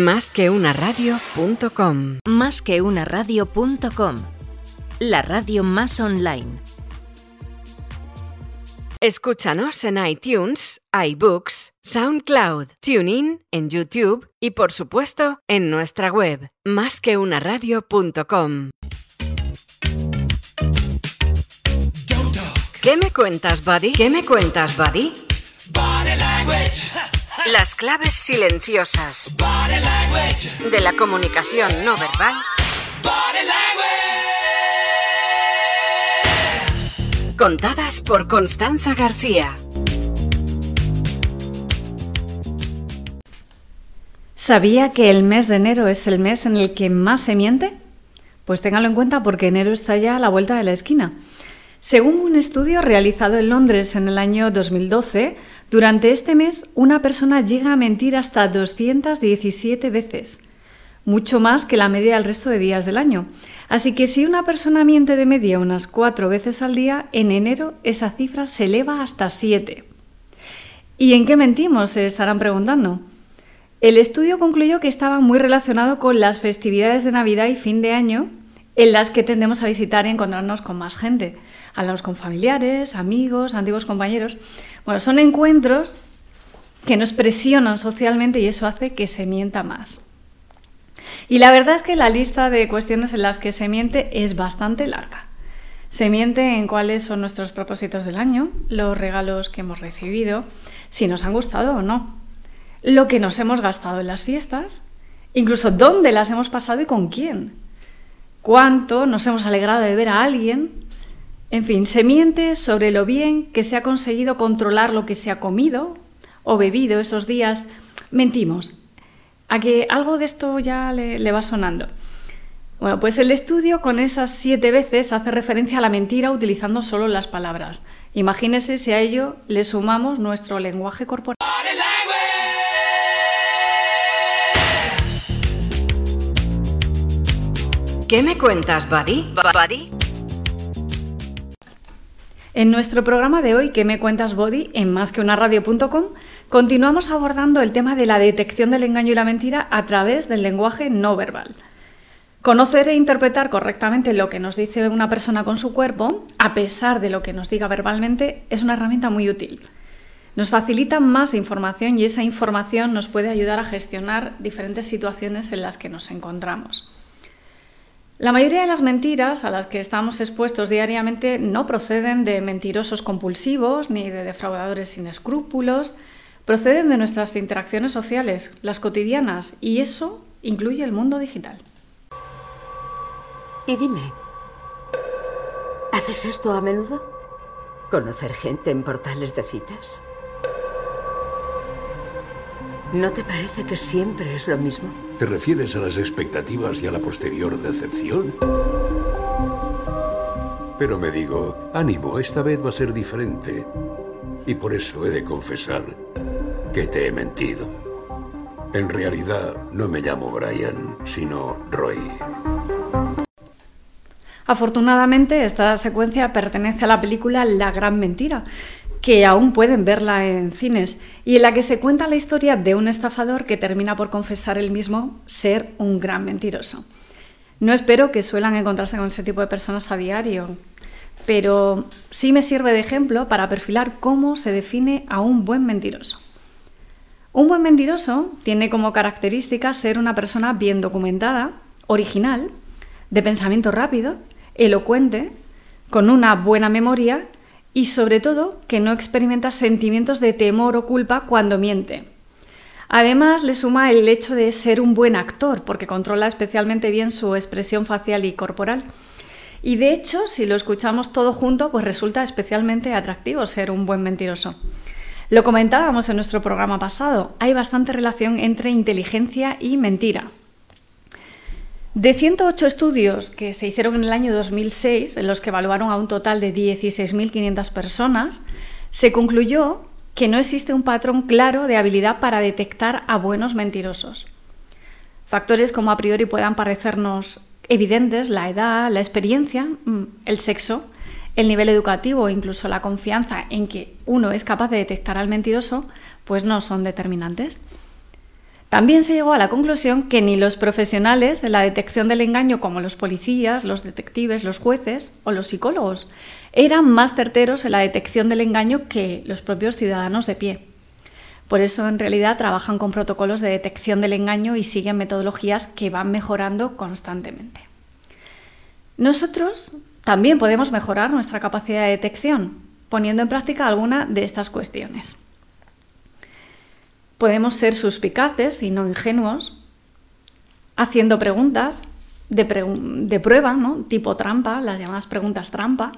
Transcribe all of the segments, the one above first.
Más que una radio.com. Más que una radio.com. La radio más online. Escúchanos en iTunes, iBooks, SoundCloud, TuneIn, en YouTube y por supuesto en nuestra web, másqueunaradio.com. ¿Qué me cuentas, Buddy? ¿Qué me cuentas, Buddy? Las claves silenciosas de la comunicación no verbal contadas por Constanza García. ¿Sabía que el mes de enero es el mes en el que más se miente? Pues téngalo en cuenta porque enero está ya a la vuelta de la esquina. Según un estudio realizado en Londres en el año 2012, durante este mes una persona llega a mentir hasta 217 veces, mucho más que la media del resto de días del año. Así que si una persona miente de media unas cuatro veces al día, en enero esa cifra se eleva hasta siete. ¿Y en qué mentimos? Se estarán preguntando. El estudio concluyó que estaba muy relacionado con las festividades de Navidad y fin de año, en las que tendemos a visitar y encontrarnos con más gente hablamos con familiares, amigos, antiguos compañeros. Bueno, son encuentros que nos presionan socialmente y eso hace que se mienta más. Y la verdad es que la lista de cuestiones en las que se miente es bastante larga. Se miente en cuáles son nuestros propósitos del año, los regalos que hemos recibido, si nos han gustado o no, lo que nos hemos gastado en las fiestas, incluso dónde las hemos pasado y con quién, cuánto nos hemos alegrado de ver a alguien en fin, se miente sobre lo bien que se ha conseguido controlar lo que se ha comido o bebido esos días. Mentimos. A que algo de esto ya le, va sonando. Bueno, pues el estudio con esas siete veces hace referencia a la mentira utilizando solo las palabras. Imagínese si a ello le sumamos nuestro lenguaje corporal. ¿Qué me cuentas, Buddy? ¿Buddy? En nuestro programa de hoy, ¿Qué me cuentas, Body? en másqueunaradio.com, continuamos abordando el tema de la detección del engaño y la mentira a través del lenguaje no verbal. Conocer e interpretar correctamente lo que nos dice una persona con su cuerpo, a pesar de lo que nos diga verbalmente, es una herramienta muy útil. Nos facilita más información y esa información nos puede ayudar a gestionar diferentes situaciones en las que nos encontramos. La mayoría de las mentiras a las que estamos expuestos diariamente no proceden de mentirosos compulsivos ni de defraudadores sin escrúpulos, proceden de nuestras interacciones sociales, las cotidianas, y eso incluye el mundo digital. Y dime, ¿haces esto a menudo? ¿Conocer gente en portales de citas? ¿No te parece que siempre es lo mismo? ¿Te refieres a las expectativas y a la posterior decepción? Pero me digo, ánimo, esta vez va a ser diferente. Y por eso he de confesar que te he mentido. En realidad no me llamo Brian, sino Roy. Afortunadamente, esta secuencia pertenece a la película La Gran Mentira, que aún pueden verla en cines y en la que se cuenta la historia de un estafador que termina por confesar él mismo ser un gran mentiroso. No espero que suelan encontrarse con ese tipo de personas a diario, pero sí me sirve de ejemplo para perfilar cómo se define a un buen mentiroso. Un buen mentiroso tiene como característica ser una persona bien documentada, original, de pensamiento rápido, elocuente, con una buena memoria y sobre todo que no experimenta sentimientos de temor o culpa cuando miente. Además, le suma el hecho de ser un buen actor, porque controla especialmente bien su expresión facial y corporal. Y de hecho, si lo escuchamos todo junto, pues resulta especialmente atractivo ser un buen mentiroso. Lo comentábamos en nuestro programa pasado, hay bastante relación entre inteligencia y mentira. De 108 estudios que se hicieron en el año 2006, en los que evaluaron a un total de 16.500 personas, se concluyó que no existe un patrón claro de habilidad para detectar a buenos mentirosos. Factores como a priori puedan parecernos evidentes, la edad, la experiencia, mm, el sexo, el nivel educativo e incluso la confianza en que uno es capaz de detectar al mentiroso, pues no son determinantes. También se llegó a la conclusión que ni los profesionales en la detección del engaño, como los policías, los detectives, los jueces o los psicólogos, eran más certeros en la detección del engaño que los propios ciudadanos de pie. Por eso, en realidad, trabajan con protocolos de detección del engaño y siguen metodologías que van mejorando constantemente. Nosotros también podemos mejorar nuestra capacidad de detección poniendo en práctica alguna de estas cuestiones. Podemos ser suspicaces y no ingenuos, haciendo preguntas de, prueba, ¿no? tipo trampa, las llamadas preguntas trampa,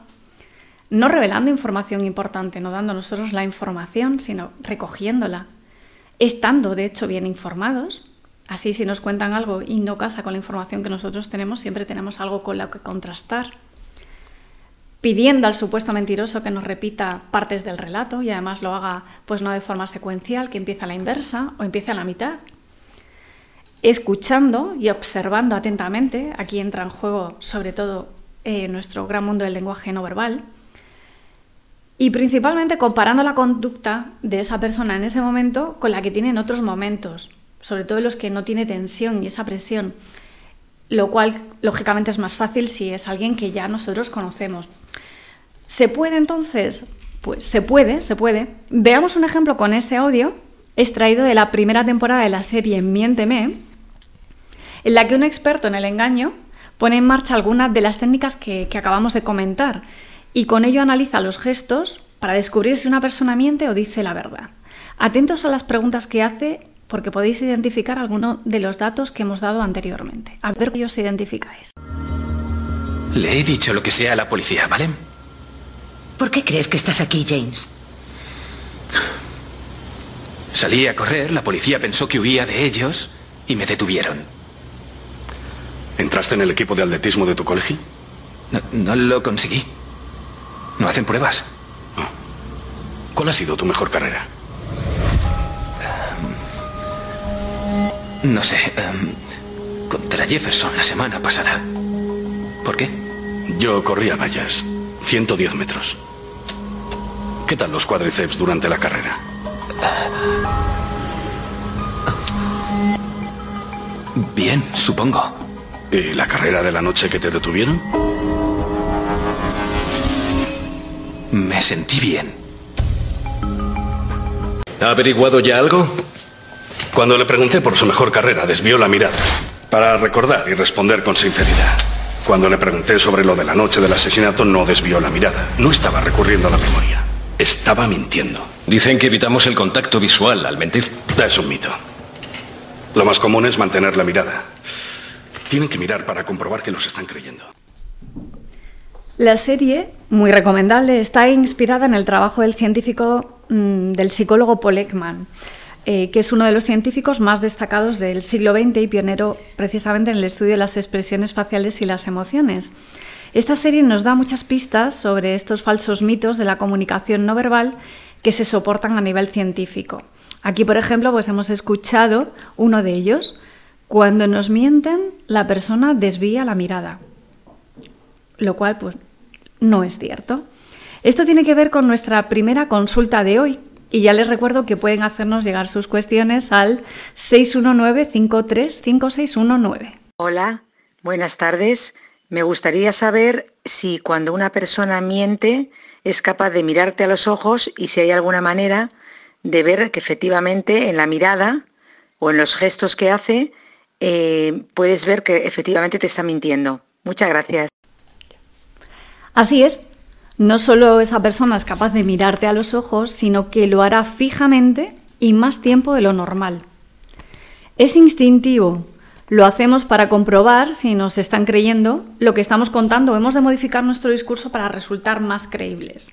no revelando información importante, no dando nosotros la información, sino recogiéndola, estando de hecho bien informados. Así si nos cuentan algo y no casa con la información que nosotros tenemos, siempre tenemos algo con lo que contrastar. Pidiendo al supuesto mentiroso que nos repita partes del relato y además lo haga pues no de forma secuencial, que empiece a la inversa o empiece a la mitad. Escuchando y observando atentamente, aquí entra en juego sobre todo eh, nuestro gran mundo del lenguaje no verbal, y principalmente comparando la conducta de esa persona en ese momento con la que tiene en otros momentos, sobre todo los que no tiene tensión y esa presión, lo cual lógicamente es más fácil si es alguien que ya nosotros conocemos. ¿Se puede entonces? Pues se puede, se puede. Veamos un ejemplo con este audio extraído de la primera temporada de la serie Miénteme, en la que un experto en el engaño pone en marcha algunas de las técnicas que, acabamos de comentar y con ello analiza los gestos para descubrir si una persona miente o dice la verdad. Atentos a las preguntas que hace porque podéis identificar alguno de los datos que hemos dado anteriormente. A ver qué os identificáis. Le he dicho lo que sea a la policía, ¿vale? ¿Por qué crees que estás aquí, James? Salí a correr, la policía pensó que huía de ellos y me detuvieron. ¿Entraste en el equipo de atletismo de tu colegio? No, no lo conseguí. ¿No hacen pruebas? ¿Cuál ha sido tu mejor carrera? no sé. Em, contra Jefferson la semana pasada. ¿Por qué? Yo corría vallas. 110 metros. ¿Qué tal los cuádriceps durante la carrera? Bien, supongo. ¿Y la carrera de la noche que te detuvieron? Me sentí bien. ¿Ha averiguado ya algo? Cuando le pregunté por su mejor carrera, desvió la mirada para recordar y responder con sinceridad. Cuando le pregunté sobre lo de la noche del asesinato, no desvió la mirada. No estaba recurriendo a la memoria. Estaba mintiendo. Dicen que evitamos el contacto visual al mentir. Es un mito. Lo más común es mantener la mirada. Tienen que mirar para comprobar que los están creyendo. La serie, muy recomendable, está inspirada en el trabajo del científico, mm, del psicólogo Paul Ekman, eh, que es uno de los científicos más destacados del siglo XX y pionero precisamente en el estudio de las expresiones faciales y las emociones. Esta serie nos da muchas pistas sobre estos falsos mitos de la comunicación no verbal que se soportan a nivel científico. Aquí, por ejemplo, pues hemos escuchado uno de ellos. Cuando nos mienten, la persona desvía la mirada lo cual pues no es cierto. Esto tiene que ver con nuestra primera consulta de hoy y ya les recuerdo que pueden hacernos llegar sus cuestiones al 619-535619. Hola, buenas tardes. Me gustaría saber si cuando una persona miente es capaz de mirarte a los ojos y si hay alguna manera de ver que efectivamente en la mirada o en los gestos que hace eh, puedes ver que efectivamente te está mintiendo. Muchas gracias. Así es, no solo esa persona es capaz de mirarte a los ojos, sino que lo hará fijamente y más tiempo de lo normal. Es instintivo, lo hacemos para comprobar si nos están creyendo lo que estamos contando. Hemos de modificar nuestro discurso para resultar más creíbles.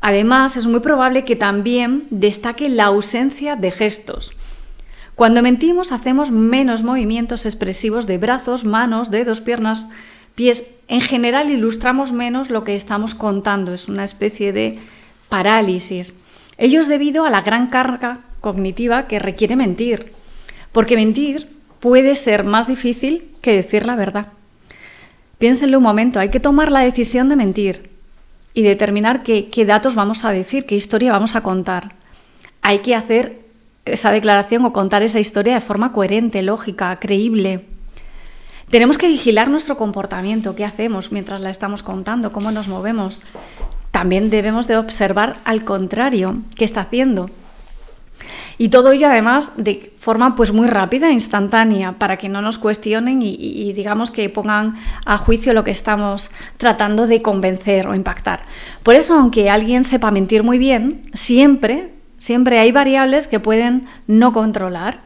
Además, es muy probable que también destaque la ausencia de gestos. Cuando mentimos hacemos menos movimientos expresivos de brazos, manos, dedos, piernas, pies, en general ilustramos menos lo que estamos contando, es una especie de parálisis. Ello es debido a la gran carga cognitiva que requiere mentir, porque mentir puede ser más difícil que decir la verdad. Piénsenlo un momento, hay que tomar la decisión de mentir y determinar qué, datos vamos a decir, qué historia vamos a contar. Hay que hacer esa declaración o contar esa historia de forma coherente, lógica, creíble. Tenemos que vigilar nuestro comportamiento, qué hacemos mientras la estamos contando, cómo nos movemos. También debemos de observar al contrario, qué está haciendo. Y todo ello además de forma pues muy rápida, instantánea, para que no nos cuestionen y, digamos que pongan a juicio lo que estamos tratando de convencer o impactar. Por eso, aunque alguien sepa mentir muy bien, siempre, siempre hay variables que pueden no controlar,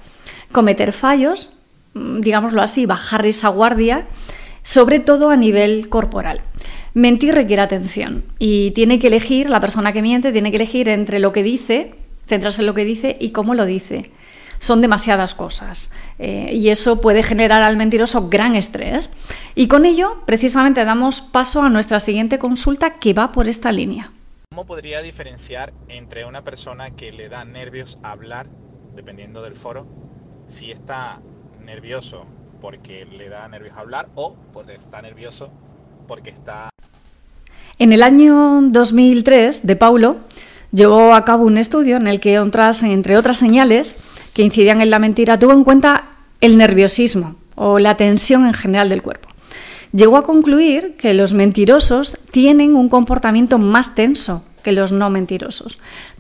cometer fallos, mm, digámoslo así, bajar esa guardia, sobre todo a nivel corporal. Mentir requiere atención y tiene que elegir, la persona que miente tiene que elegir entre lo que dice centrarse en lo que dice y cómo lo dice. Son demasiadas cosas eh, y eso puede generar al mentiroso gran estrés. Y con ello, precisamente, damos paso a nuestra siguiente consulta que va por esta línea. ¿Cómo podría diferenciar entre una persona que le da nervios hablar, dependiendo del foro, si está nervioso porque le da nervios hablar o porque está nervioso porque está... En el año 2003, de Paulo, llevó a cabo un estudio en el que, entre otras señales que incidían en la mentira, tuvo en cuenta el nerviosismo o la tensión en general del cuerpo. Llegó a concluir que los mentirosos tienen un comportamiento más tenso que los no mentirosos,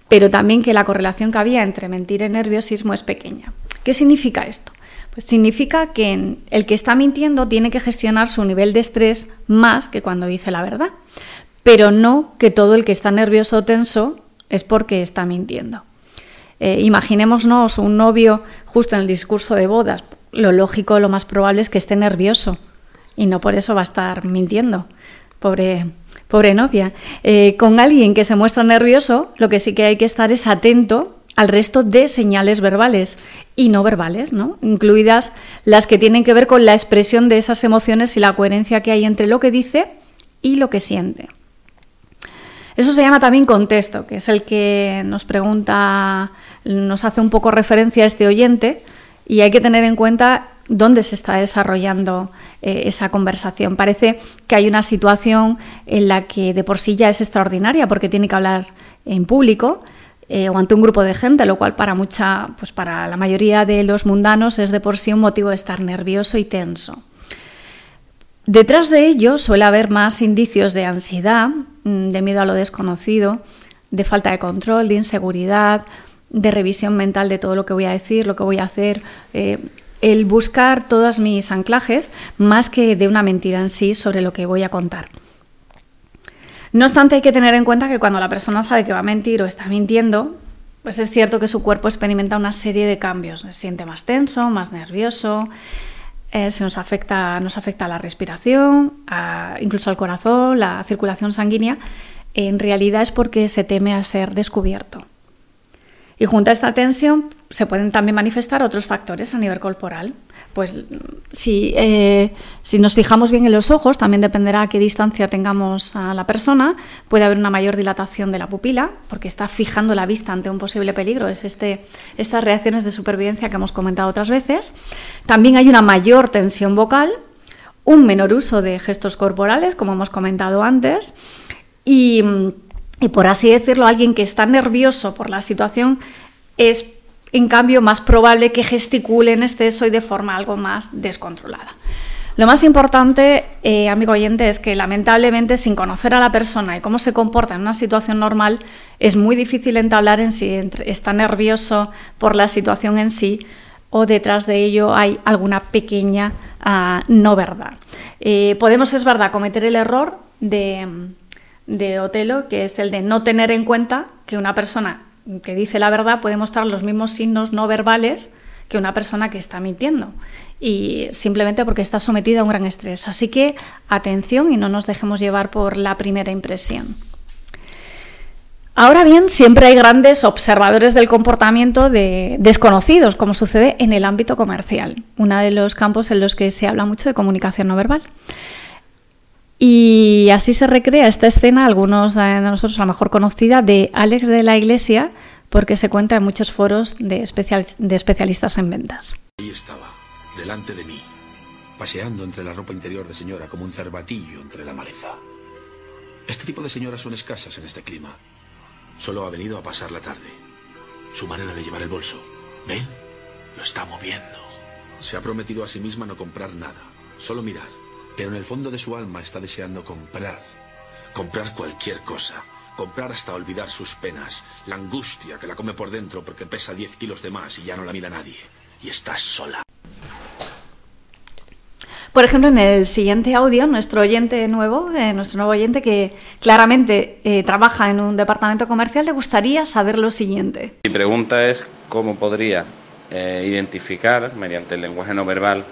pero también que la correlación que había entre mentir y nerviosismo es pequeña. ¿Qué significa esto? Pues significa que el que está mintiendo tiene que gestionar su nivel de estrés más que cuando dice la verdad, pero no que todo el que está nervioso o tenso es porque está mintiendo. Eh, imaginémonos un novio justo en el discurso de bodas. Lo lógico, lo más probable es que esté nervioso y no por eso va a estar mintiendo. Pobre, pobre novia. Eh, con alguien que se muestra nervioso, lo que sí que hay que estar es atento al resto de señales verbales y no verbales, ¿no? incluidas las que tienen que ver con la expresión de esas emociones y la coherencia que hay entre lo que dice y lo que siente. Eso se llama también contexto, que es el que nos pregunta, nos hace un poco referencia a este oyente y hay que tener en cuenta dónde se está desarrollando eh, esa conversación. Parece que hay una situación en la que de por sí ya es extraordinaria porque tiene que hablar en público eh, o ante un grupo de gente, lo cual para mucha, pues para la mayoría de los mundanos es de por sí un motivo de estar nervioso y tenso. Detrás de ello suele haber más indicios de ansiedad, mm, de miedo a lo desconocido, de falta de control, de inseguridad, de revisión mental de todo lo que voy a decir, lo que voy a hacer, eh, el buscar todos mis anclajes más que de una mentira en sí sobre lo que voy a contar. No obstante, hay que tener en cuenta que cuando la persona sabe que va a mentir o está mintiendo, pues es cierto que su cuerpo experimenta una serie de cambios. Se siente más tenso, más nervioso, eh, se nos afecta, nos afecta la respiración, incluso al corazón, la circulación sanguínea, en realidad es porque se teme a ser descubierto. Y junto a esta tensión se pueden también manifestar otros factores a nivel corporal. Pues si, eh, si, nos fijamos bien en los ojos, también dependerá a qué distancia tengamos a la persona. Puede haber una mayor dilatación de la pupila, porque está fijando la vista ante un posible peligro. Es este, estas reacciones de supervivencia que hemos comentado otras veces. También hay una mayor tensión vocal, un menor uso de gestos corporales, como hemos comentado antes, y y por así decirlo, alguien que está nervioso por la situación es en cambio más probable que gesticule en exceso y de forma algo más descontrolada. Lo más importante, eh, amigo oyente, es que lamentablemente sin conocer a la persona y cómo se comporta en una situación normal, es muy difícil entablar en si está nervioso por la situación en sí o detrás de ello hay alguna pequeña ah, no verdad. Eh, podemos, es verdad, cometer el error de de Otelo, que es el de no tener en cuenta que una persona que dice la verdad puede mostrar los mismos signos no verbales que una persona que está mintiendo y simplemente porque está sometida a un gran estrés. Así que atención y no nos dejemos llevar por la primera impresión. Ahora bien, siempre hay grandes observadores del comportamiento de desconocidos, como sucede en el ámbito comercial, uno de los campos en los que se habla mucho de comunicación no verbal. Y así se recrea esta escena, algunos de nosotros la mejor conocida, de Alex de la Iglesia, porque se cuenta en muchos foros de, de especialistas en ventas. Ahí estaba, delante de mí, paseando entre la ropa interior de señora como un cervatillo entre la maleza. Este tipo de señoras son escasas en este clima. Solo ha venido a pasar la tarde. Su manera de llevar el bolso ¿Ven? Lo está moviendo. Se ha prometido a sí misma no comprar nada, solo mirar. Pero en el fondo de su alma está deseando comprar. Comprar cualquier cosa. Comprar hasta olvidar sus penas. La angustia que la come por dentro porque pesa 10 kilos de más y ya no la mira nadie. Y está sola. Por ejemplo, en el siguiente audio, nuestro oyente nuevo, eh, nuestro nuevo oyente que claramente eh, trabaja en un departamento comercial, le gustaría saber lo siguiente. Mi pregunta es cómo podría eh, identificar mediante el lenguaje no verbal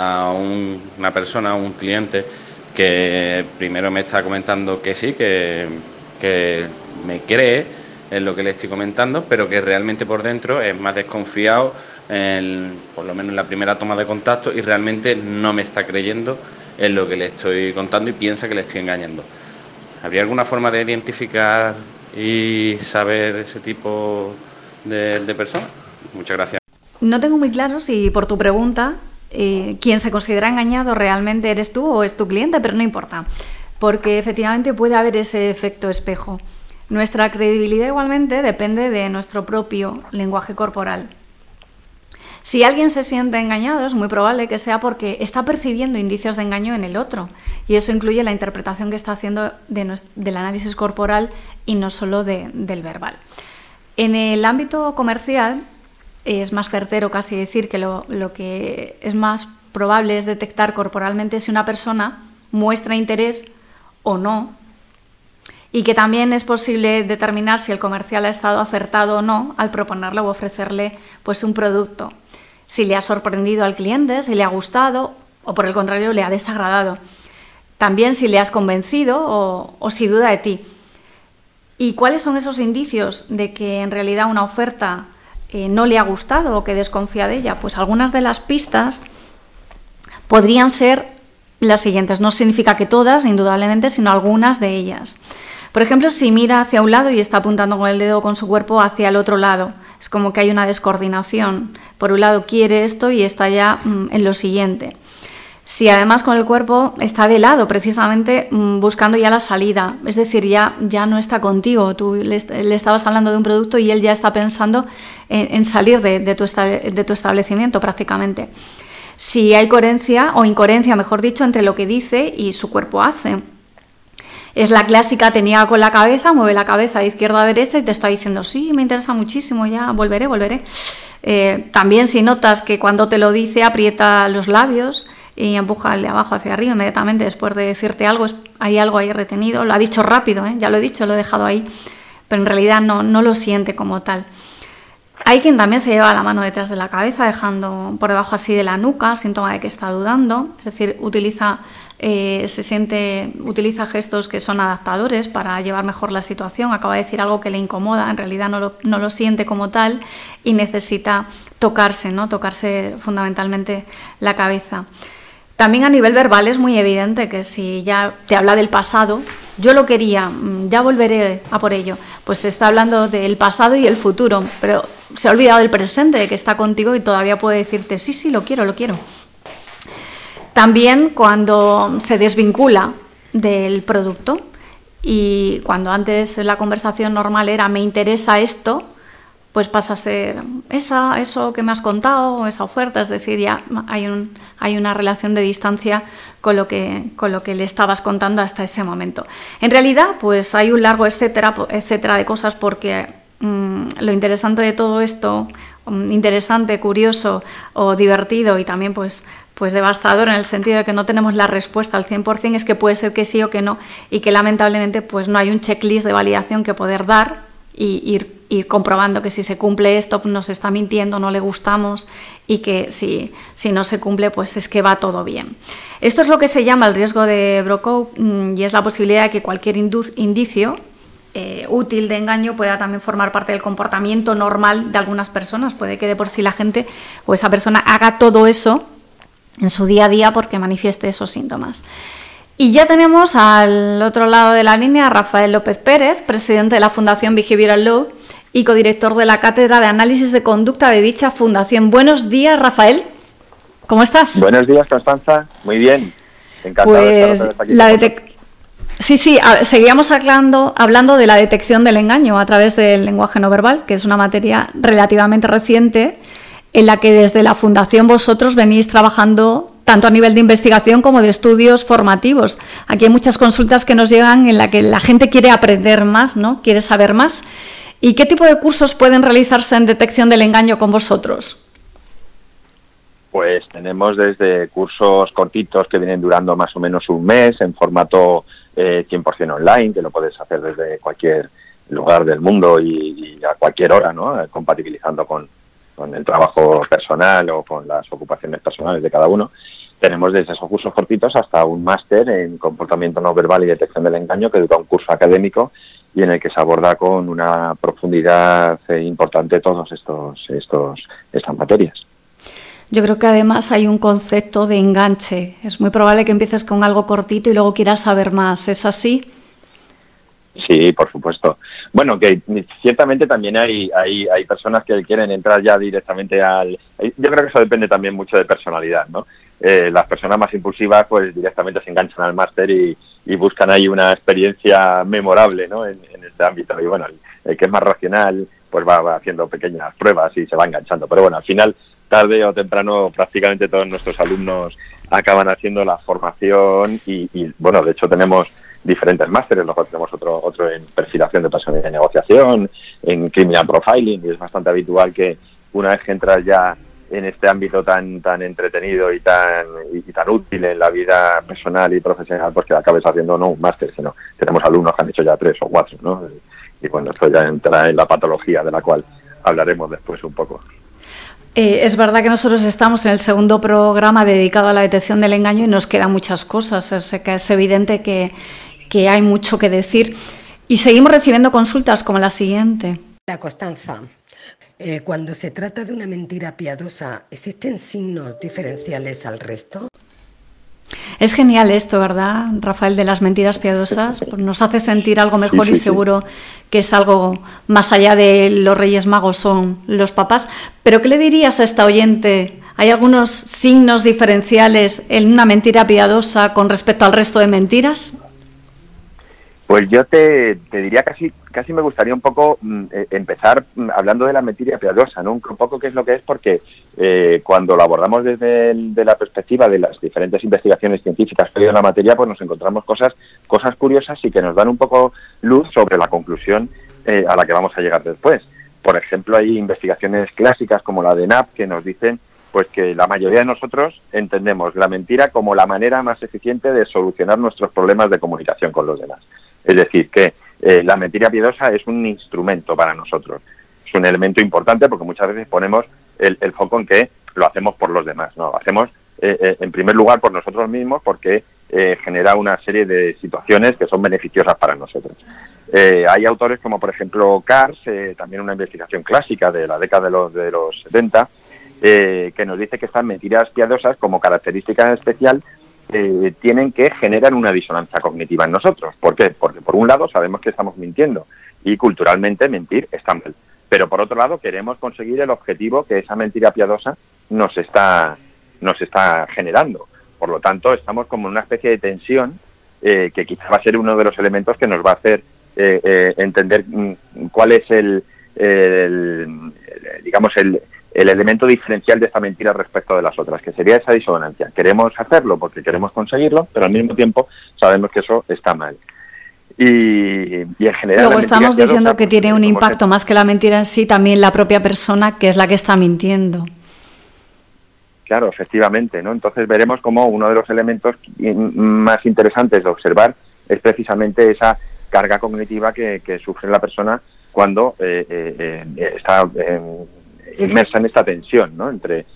a una persona, a un cliente que primero me está comentando que sí, que, que me cree en lo que le estoy comentando, pero que realmente por dentro es más desconfiado por lo menos en la primera toma de contacto, y realmente no me está creyendo en lo que le estoy contando y piensa que le estoy engañando. ¿Habría alguna forma de identificar y saber ese tipo de, personas? Muchas gracias. No tengo muy claro si por tu pregunta eh, quien se considera engañado realmente eres tú o es tu cliente, pero no importa, porque efectivamente puede haber ese efecto espejo. Nuestra credibilidad igualmente depende de nuestro propio lenguaje corporal. Si alguien se siente engañado, es muy probable que sea porque está percibiendo indicios de engaño en el otro. Y eso incluye la interpretación que está haciendo del análisis corporal y no solo del verbal. En el ámbito comercial es más certero casi decir que lo, lo que es más probable es detectar corporalmente si una persona muestra interés o no y que también es posible determinar si el comercial ha estado acertado o no al proponerle o ofrecerle pues un producto si le ha sorprendido al cliente, si le ha gustado o por el contrario le ha desagradado. También si le has convencido o, si duda de ti. ¿Y cuáles son esos indicios de que en realidad una oferta eh, no le ha gustado o que desconfía de ella? Pues algunas de las pistas podrían ser las siguientes. No significa que todas, indudablemente, sino algunas de ellas. Por ejemplo, si mira hacia un lado y está apuntando con el dedo con su cuerpo hacia el otro lado, es como que hay una descoordinación. Por un lado quiere esto y está ya mm, en lo siguiente. Si además con el cuerpo está de lado, precisamente mm, buscando ya la salida, es decir, ya, ya no está contigo, tú le, estabas hablando de un producto y él ya está pensando en, salir de, tu de tu establecimiento prácticamente. Si hay coherencia o incoherencia, mejor dicho, entre lo que dice y su cuerpo hace. Es la clásica, tenía con la cabeza, mueve la cabeza de izquierda a derecha y te está diciendo, sí, me interesa muchísimo, ya volveré, volveré. Eh, también si notas que cuando te lo dice aprieta los labios y empuja el de abajo hacia arriba inmediatamente después de decirte algo, hay algo ahí retenido, lo ha dicho rápido, ¿eh? ya lo he dicho, lo he dejado ahí, pero en realidad no, no lo siente como tal. Hay quien también se lleva la mano detrás de la cabeza, dejando por debajo así de la nuca, síntoma de que está dudando, es decir, utiliza eh, se siente, utiliza gestos que son adaptadores para llevar mejor la situación, acaba de decir algo que le incomoda, en realidad no lo, no lo siente como tal y necesita tocarse, ¿no? tocarse fundamentalmente la cabeza. También a nivel verbal es muy evidente que si ya te habla del pasado, yo lo quería, mm, ya volveré a por ello, pues te está hablando del pasado y el futuro, pero se ha olvidado del presente, de que está contigo y todavía puede decirte, sí, sí, lo quiero, lo quiero. También cuando se desvincula del producto y cuando antes la conversación normal era me interesa esto, pues pasa a ser esa, eso que me has contado, esa oferta, es decir, ya hay, un, hay una relación de distancia con lo, que, con lo que le estabas contando hasta ese momento. En realidad, pues hay un largo etcétera, etcétera de cosas porque mm, lo interesante de todo esto, mm, interesante, curioso o divertido y también pues pues devastador en el sentido de que no tenemos la respuesta al 100%, es que puede ser que sí o que no y que lamentablemente pues no hay un checklist de validación que poder dar y ir, comprobando que si se cumple esto pues, nos está mintiendo, no le gustamos y que si, si no se cumple pues es que va todo bien. Esto es lo que se llama el riesgo de Brokow mm, y es la posibilidad de que cualquier indicio eh, útil de engaño pueda también formar parte del comportamiento normal de algunas personas. Puede que de por sí la gente o esa persona haga todo eso en su día a día porque manifieste esos síntomas. Y ya tenemos al otro lado de la línea a Rafael López Pérez, presidente de la Fundación Behavioral Law y codirector de la Cátedra de Análisis de Conducta de dicha fundación. Buenos días, Rafael. ¿Cómo estás? Buenos días, Constanza. Muy bien. Encantado de estar pues, aquí la Sí, sí, seguíamos hablando, hablando de la detección del engaño a través del lenguaje no verbal, que es una materia relativamente reciente en la que desde la Fundación vosotros venís trabajando tanto a nivel de investigación como de estudios formativos. Aquí hay muchas consultas que nos llegan en la que la gente quiere aprender más, ¿no? Quiere saber más. ¿Y qué tipo de cursos pueden realizarse en detección del engaño con vosotros? Pues tenemos desde cursos cortitos que vienen durando más o menos un mes en formato eh, 100% online, que lo puedes hacer desde cualquier lugar del mundo y, a cualquier hora, ¿no? Eh, compatibilizando con, con, el trabajo personal o con las ocupaciones personales de cada uno. Tenemos desde esos cursos cortitos hasta un máster en comportamiento no verbal y detección del engaño, que dura un curso académico y en el que se aborda con una profundidad eh, importante todos estos, estos estas materias. Yo creo que además hay un concepto de enganche. Es muy probable que empieces con algo cortito y luego quieras saber más. ¿Es así? Sí, por supuesto. Bueno, que ciertamente también hay, hay, hay personas que quieren entrar ya directamente al... Yo creo que eso depende también mucho de personalidad, ¿no? Eh, las personas más impulsivas pues directamente se enganchan al máster y, buscan ahí una experiencia memorable, ¿no? En, este ámbito. Y bueno, el, que es más racional pues va haciendo pequeñas pruebas y se va enganchando. Pero bueno, al final tarde o temprano prácticamente todos nuestros alumnos acaban haciendo la formación y, bueno, de hecho tenemos diferentes másteres, luego tenemos otro, otro en perfilación de personalidad de negociación, en criminal profiling y es bastante habitual que una vez que entras ya en este ámbito tan tan entretenido y tan y, tan útil en la vida personal y profesional, pues que acabes haciendo no un máster, sino tenemos alumnos que han hecho ya tres o cuatro, ¿no? Y, y bueno, esto ya entra en la patología de la cual hablaremos después un poco. Eh, es verdad que nosotros estamos en el segundo programa dedicado a la detección del engaño y nos quedan muchas cosas. Es, que es evidente que, hay mucho que decir. Y seguimos recibiendo consultas como la siguiente. La Constanza, eh, cuando se trata de una mentira piadosa, ¿existen signos diferenciales al resto? Es genial esto, ¿verdad, Rafael, de las mentiras piadosas? Pues nos hace sentir algo mejor y seguro que es algo más allá de los Reyes Magos, son los papás. Pero ¿qué le dirías a esta oyente? ¿Hay algunos signos diferenciales en una mentira piadosa con respecto al resto de mentiras? Pues yo te, diría casi, casi me gustaría un poco mm, eh, empezar mm, hablando de la mentira piadosa, ¿no? Un, poco qué es lo que es, porque eh, cuando lo abordamos desde la perspectiva de las diferentes investigaciones científicas que hay en la materia, pues nos encontramos cosas, cosas curiosas y que nos dan un poco luz sobre la conclusión eh, a la que vamos a llegar después. Por ejemplo, hay investigaciones clásicas como la de NAP que nos dicen pues que la mayoría de nosotros entendemos la mentira como la manera más eficiente de solucionar nuestros problemas de comunicación con los demás. Es decir, que eh, la mentira piadosa es un instrumento para nosotros. Es un elemento importante porque muchas veces ponemos el, foco en que lo hacemos por los demás. No, lo hacemos eh, eh, en primer lugar por nosotros mismos porque genera una serie de situaciones que son beneficiosas para nosotros. hay autores como por ejemplo Kars, también una investigación clásica de la década de los, de los 70, que nos dice que estas mentiras piadosas como característica especial eh, tienen que generar una disonancia cognitiva en nosotros. ¿Por qué? Porque por un lado sabemos que estamos mintiendo y culturalmente mentir está mal. Pero por otro lado queremos conseguir el objetivo que esa mentira piadosa nos está, nos está generando. Por lo tanto, estamos como en una especie de tensión eh, que quizá va a ser uno de los elementos que nos va a hacer eh, entender mm, cuál es el digamos, el, el elemento diferencial de esta mentira respecto de las otras, que sería esa disonancia. Queremos hacerlo porque queremos conseguirlo, pero al mismo tiempo sabemos que eso está mal. Y, en general... Luego estamos diciendo que tiene un impacto más que la mentira en sí, también la propia persona que es la que está mintiendo. Claro, efectivamente, ¿no? Entonces veremos cómo uno de los elementos más interesantes de observar es precisamente esa carga cognitiva que, sufre la persona cuando eh, eh, eh, está inmersa en esta tensión, ¿no? Entre,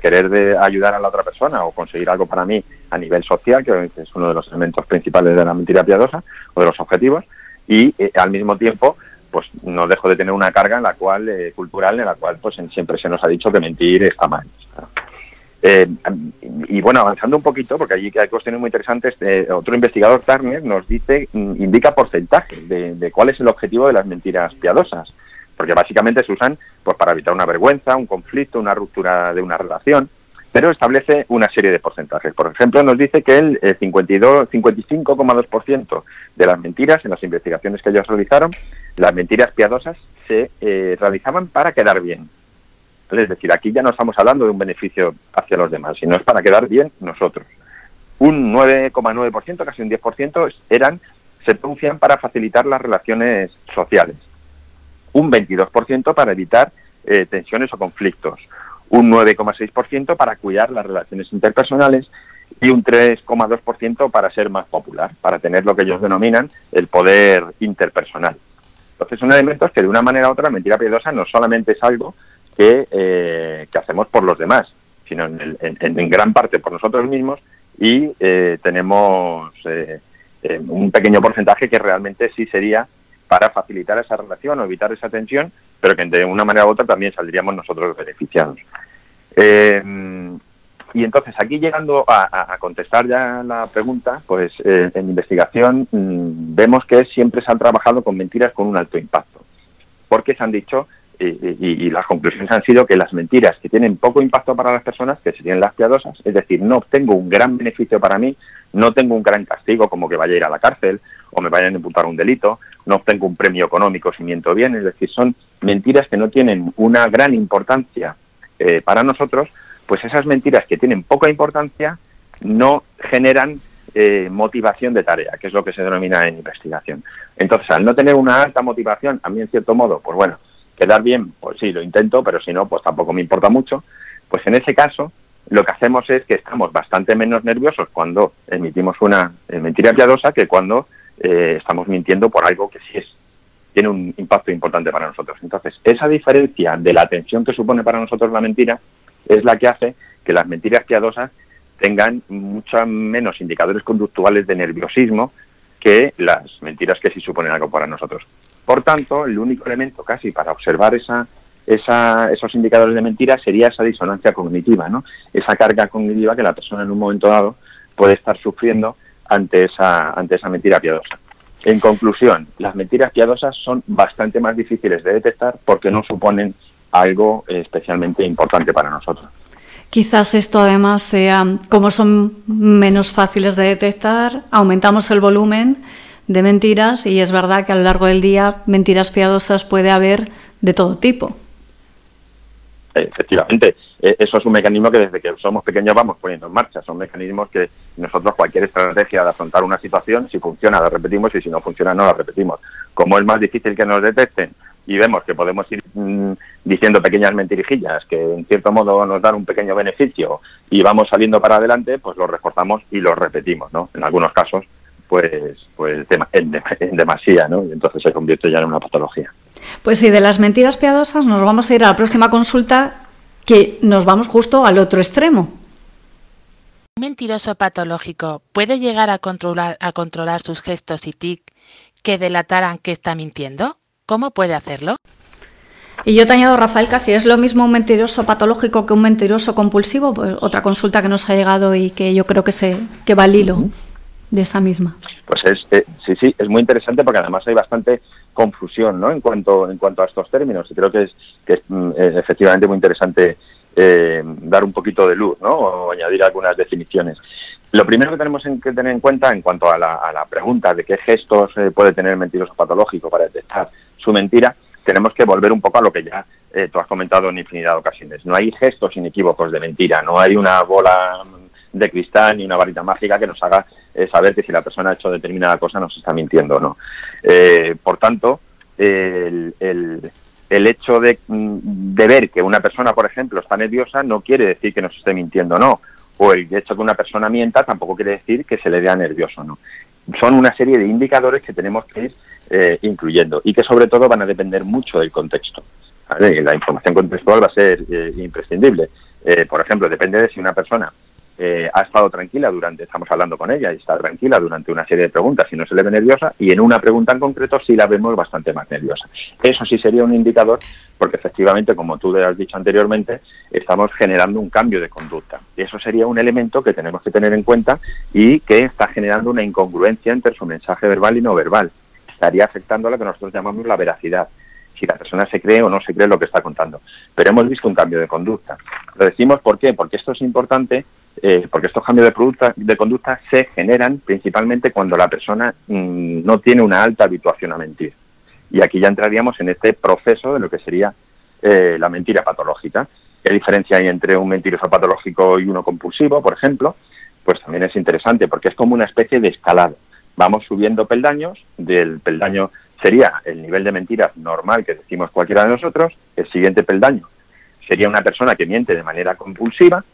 querer de ayudar a la otra persona o conseguir algo para mí a nivel social, que es uno de los elementos principales de la mentira piadosa o de los objetivos, y eh, al mismo tiempo pues no dejo de tener una carga en la cual eh, cultural en la cual pues siempre se nos ha dicho que mentir está mal eh, y bueno avanzando un poquito porque allí hay cuestiones muy interesantes otro investigador Turner nos dice mm, indica porcentajes de, de, cuál es el objetivo de las mentiras piadosas porque básicamente se usan pues, para evitar una vergüenza, un conflicto, una ruptura de una relación, pero establece una serie de porcentajes. Por ejemplo, nos dice que el 55,2% de las mentiras en las investigaciones que ellos realizaron, las mentiras piadosas, se eh, realizaban para quedar bien. Es decir, aquí ya no estamos hablando de un beneficio hacia los demás, sino es para quedar bien nosotros. Un 9,9%, casi un 10%, eran, se producían para facilitar las relaciones sociales. Un 22% para evitar eh, tensiones o conflictos. Un 9,6% para cuidar las relaciones interpersonales y un 3,2% para ser más popular, para tener lo que ellos denominan el poder interpersonal. Entonces son elementos que de una manera u otra mentira piadosa no solamente es algo que, eh, hacemos por los demás, sino en, gran parte por nosotros mismos y eh, tenemos eh, un pequeño porcentaje que realmente sí sería para facilitar esa relación o evitar esa tensión, pero que de una manera u otra también saldríamos nosotros beneficiados. Y entonces, aquí llegando a, contestar ya la pregunta, pues eh, en investigación mm, vemos que siempre se han trabajado con mentiras con un alto impacto. Porque se han dicho, y, las conclusiones han sido que las mentiras que tienen poco impacto para las personas, que serían las piadosas, es decir, no obtengo un gran beneficio para mí, no tengo un gran castigo como que vaya a ir a la cárcel o me vayan a imputar un delito, no obtengo un premio económico si miento bien, es decir, son mentiras que no tienen una gran importancia eh, para nosotros, pues esas mentiras que tienen poca importancia no generan eh, motivación de tarea, que es lo que se denomina en investigación. Entonces, al no tener una alta motivación, a mí en cierto modo, pues bueno, quedar bien, pues sí, lo intento, pero si no, pues tampoco me importa mucho, pues en ese caso lo que hacemos es que estamos bastante menos nerviosos cuando emitimos una eh, mentira piadosa que cuando eh, estamos mintiendo por algo que sí es tiene un impacto importante para nosotros. Entonces, esa diferencia de la atención que supone para nosotros la mentira es la que hace que las mentiras piadosas tengan muchos menos indicadores conductuales de nerviosismo que las mentiras que sí suponen algo para nosotros. Por tanto, el único elemento casi para observar esa, esa, esos indicadores de mentira sería esa disonancia cognitiva, ¿no? esa carga cognitiva que la persona en un momento dado puede estar sufriendo ante esa, ante esa mentira piadosa. En conclusión, las mentiras piadosas son bastante más difíciles de detectar porque no suponen algo especialmente importante para nosotros. Quizás esto además sea, como son menos fáciles de detectar, aumentamos el volumen de mentiras y es verdad que a lo largo del día mentiras piadosas puede haber de todo tipo. Efectivamente, eso es un mecanismo que desde que somos pequeños vamos poniendo en marcha. Son mecanismos que nosotros cualquier estrategia de afrontar una situación, si funciona la repetimos y si no funciona no la repetimos. Como es más difícil que nos detecten y vemos que podemos ir mm, diciendo pequeñas mentirijillas que en cierto modo nos dan un pequeño beneficio y vamos saliendo para adelante, pues lo reforzamos y lo repetimos, ¿no? En algunos casos, pues, pues en, demasía, ¿no? Y entonces se convierte ya en una patología. Pues sí, de las mentiras piadosas nos vamos a ir a la próxima consulta que nos vamos justo al otro extremo. Un mentiroso patológico puede llegar a controlar, a controlar sus gestos y tic que delataran que está mintiendo. ¿Cómo puede hacerlo? Y yo te añado, Rafael, casi es lo mismo un mentiroso patológico que un mentiroso compulsivo. Pues otra consulta que nos ha llegado y que yo creo que, se, que va al hilo de esta misma. Pues es, eh, sí, sí, es muy interesante porque además hay bastante confusión ¿no? en, cuanto, en cuanto a estos términos. Y creo que es, que es, mm, efectivamente muy interesante eh, dar un poquito de luz ¿no? o añadir algunas definiciones. Lo primero que tenemos que tener en cuenta en cuanto a la, pregunta de qué gestos eh, puede tener el mentiroso patológico para detectar su mentira, tenemos que volver un poco a lo que ya eh, tú has comentado en infinidad de ocasiones. No hay gestos inequívocos de mentira, no hay una bola de cristal ni una varita mágica que nos haga eh, saber que si la persona ha hecho determinada cosa nos está mintiendo o no. por tanto, el, hecho de, de, ver que una persona, por ejemplo, está nerviosa no quiere decir que nos esté mintiendo o no o el hecho de que una persona mienta tampoco quiere decir que se le vea nervioso, ¿no? Son una serie de indicadores que tenemos que ir eh, incluyendo y que sobre todo van a depender mucho del contexto. La información contextual va a ser eh, imprescindible. Eh, por ejemplo, depende de si una persona eh, ha estado tranquila durante, estamos hablando con ella y está tranquila durante una serie de preguntas y no se le ve nerviosa y en una pregunta en concreto sí la vemos bastante más nerviosa. Eso sí sería un indicador porque efectivamente, como tú le has dicho anteriormente, estamos generando un cambio de conducta. Y eso sería un elemento que tenemos que tener en cuenta y que está generando una incongruencia entre su mensaje verbal y no verbal. Estaría afectando a lo que nosotros llamamos la veracidad si la persona se cree o no se cree lo que está contando. Pero hemos visto un cambio de conducta. Lo decimos ¿por qué? Porque esto es importante eh, porque estos cambios de, de conducta se generan principalmente cuando la persona mm, no tiene una alta habituación a mentir. Y aquí ya entraríamos en este proceso de lo que sería eh, la mentira patológica. qué diferencia hay entre un mentiroso patológico y uno compulsivo, por ejemplo, pues también es interesante porque es como una especie de escalado. Vamos subiendo peldaños, del peldaño sería el nivel de mentiras normal que decimos cualquiera de nosotros, el siguiente peldaño sería una persona que miente de manera compulsiva,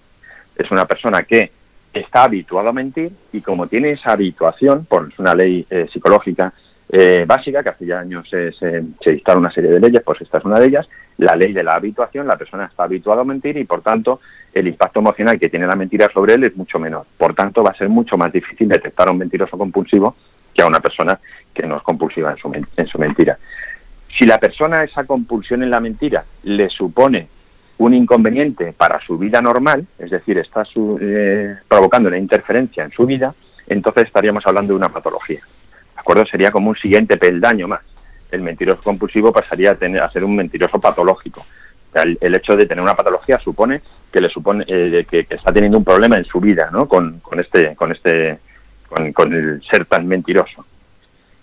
es una persona que está habituado a mentir y como tiene esa habituación, por una ley eh, psicológica eh, básica, que hace ya años se, se, una serie de leyes, pues esta es una de ellas, la ley de la habituación, la persona está habituada a mentir y por tanto el impacto emocional que tiene la mentira sobre él es mucho menor. Por tanto va a ser mucho más difícil detectar a un mentiroso compulsivo que a una persona que no es compulsiva en su, en su mentira. Si la persona esa compulsión en la mentira le supone un inconveniente para su vida normal, es decir, está eh, provocando una interferencia en su vida, entonces estaríamos hablando de una patología acuerdo? Sería como un siguiente peldaño más. El mentiroso compulsivo pasaría a, tener, a ser un mentiroso patológico. el, hecho de tener una patología supone que le supone eh, que, está teniendo un problema en su vida, ¿no? Con, este, con este, con, el ser tan mentiroso.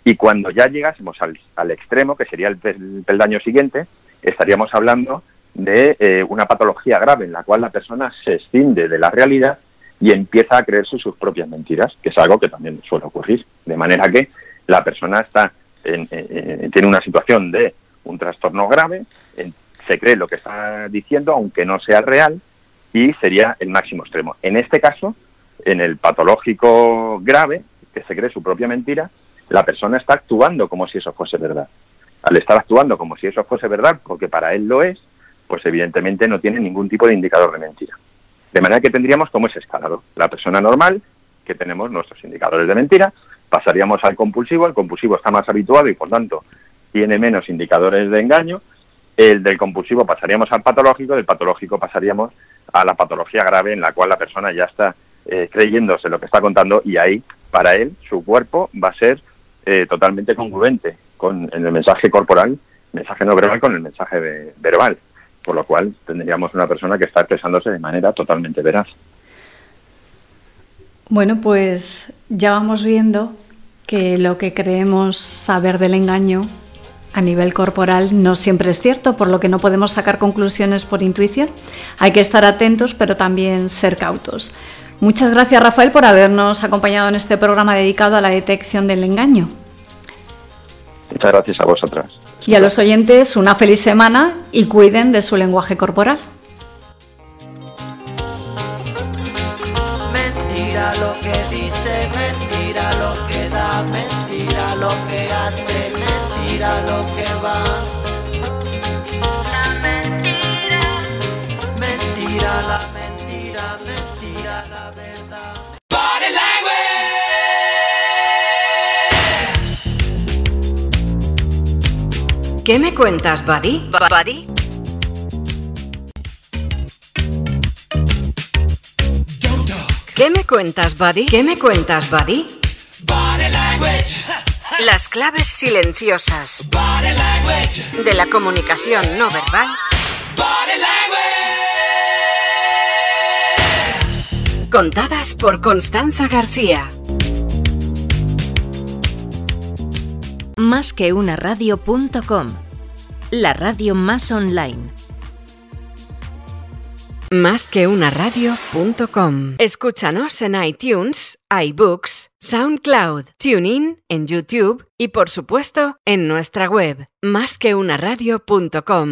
Y cuando ya llegásemos al, extremo, que sería el, peldaño siguiente, estaríamos hablando de eh, una patología grave en la cual la persona se escinde de la realidad y empieza a creerse sus propias mentiras, que es algo que también suele ocurrir. De manera que la persona está tiene una situación de un trastorno grave, se cree lo que está diciendo, aunque no sea real, y sería el máximo extremo. En este caso, en el patológico grave, que se cree su propia mentira, la persona está actuando como si eso fuese verdad. Al estar actuando como si eso fuese verdad, porque para él lo es, pues evidentemente no tiene ningún tipo de indicador de mentira. De manera que tendríamos como ese escalado. La persona normal, que tenemos nuestros indicadores de mentira, pasaríamos al compulsivo, el compulsivo está más habituado y por tanto tiene menos indicadores de engaño, el del compulsivo pasaríamos al patológico, del patológico pasaríamos a la patología grave en la cual la persona ya está eh, creyéndose lo que está contando y ahí para él su cuerpo va a ser eh, totalmente congruente con el mensaje corporal, mensaje no verbal con el mensaje verbal, por lo cual tendríamos una persona que está expresándose de manera totalmente veraz. Bueno, pues ya vamos viendo que lo que creemos saber del engaño a nivel corporal no siempre es cierto, por lo que no podemos sacar conclusiones por intuición. Hay que estar atentos, pero también ser cautos. Muchas gracias, Rafael, por habernos acompañado en este programa dedicado a la detección del engaño. Muchas gracias a vosotras. Y a los oyentes, una feliz semana y cuiden de su lenguaje corporal. lo que va. La mentira, mentira, la mentira, mentira, la verdad. ¿Qué me cuentas, Buddy? ¿Buddy? ¿Qué me cuentas, Buddy? ¿Qué me cuentas, Buddy? Body language. Las claves silenciosas de la comunicación no verbal. Contadas por Constanza García. Más que una radio.com. La radio más online más que una radio.com. Escúchanos en iTunes, iBooks, SoundCloud, TuneIn, en YouTube y por supuesto en nuestra web, másqueunaradio.com.